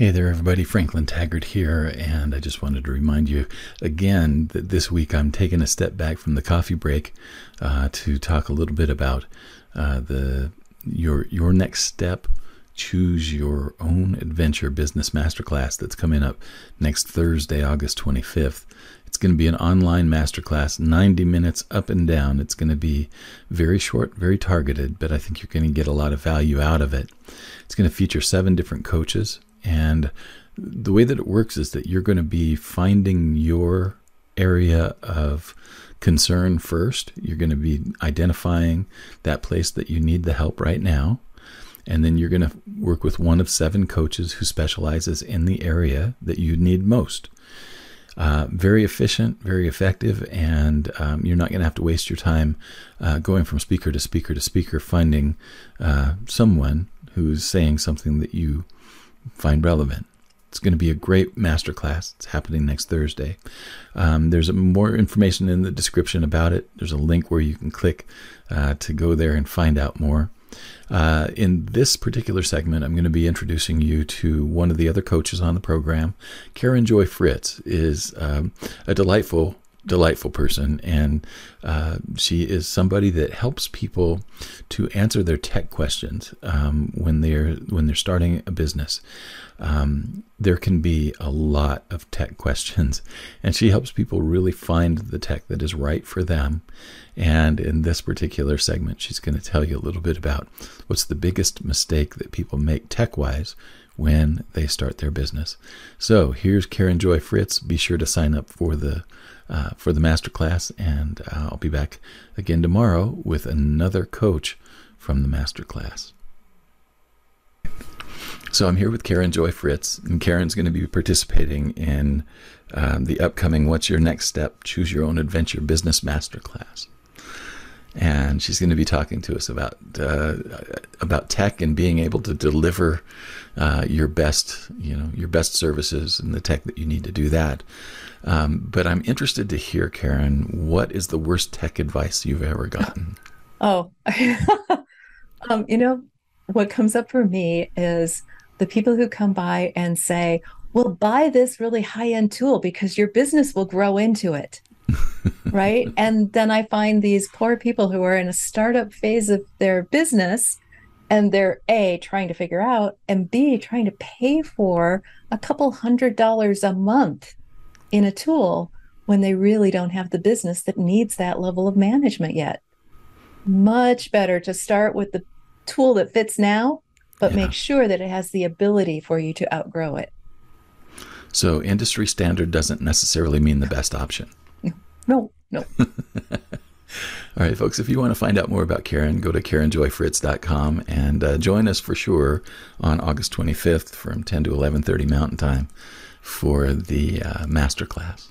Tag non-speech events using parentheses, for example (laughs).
Hey there, everybody. Franklin Taggart here, and I just wanted to remind you again that this week I'm taking a step back from the coffee break uh, to talk a little bit about uh, the your your next step. Choose your own adventure business masterclass that's coming up next Thursday, August 25th. It's going to be an online masterclass, 90 minutes up and down. It's going to be very short, very targeted, but I think you're going to get a lot of value out of it. It's going to feature seven different coaches and the way that it works is that you're going to be finding your area of concern first. You're going to be identifying that place that you need the help right now. And then you're going to work with one of seven coaches who specializes in the area that you need most. Uh, very efficient, very effective, and um, you're not going to have to waste your time uh, going from speaker to speaker to speaker finding uh, someone who's saying something that you find relevant. It's going to be a great masterclass. It's happening next Thursday. Um, there's more information in the description about it. There's a link where you can click uh, to go there and find out more. Uh, in this particular segment, I'm going to be introducing you to one of the other coaches on the program. Karen Joy Fritz is um, a delightful delightful person, and uh, she is somebody that helps people to answer their tech questions um, when they're when they're starting a business. Um, there can be a lot of tech questions, (laughs) and she helps people really find the tech that is right for them. And in this particular segment, she's going to tell you a little bit about what's the biggest mistake that people make tech wise when they start their business. So here's Karen Joy Fritz. Be sure to sign up for the uh, for the masterclass, and uh, I'll be back again tomorrow with another coach from the masterclass. So I'm here with Karen Joy Fritz, and Karen's going to be participating in um, the upcoming "What's Your Next Step? Choose Your Own Adventure" Business Masterclass and she's going to be talking to us about uh, about tech and being able to deliver uh, your best, you know, your best services and the tech that you need to do that. Um, but I'm interested to hear, Karen, what is the worst tech advice you've ever gotten? (laughs) Oh, (laughs) um, you know, what comes up for me is the people who come by and say, "Well, buy this really high end tool because your business will grow into it." (laughs) right? And then I find these poor people who are in a startup phase of their business and they're A, trying to figure out, and B, trying to pay for a couple hundred dollars a month in a tool when they really don't have the business that needs that level of management yet. Much better to start with the tool that fits now, but yeah. make sure that it has the ability for you to outgrow it. So, industry standard doesn't necessarily mean the best option. No, no. (laughs) All right, folks, if you want to find out more about Karen, go to KarenJoyFritz.com and uh, join us for sure on August 25th from 10 to 11:30 Mountain Time for the uh, masterclass.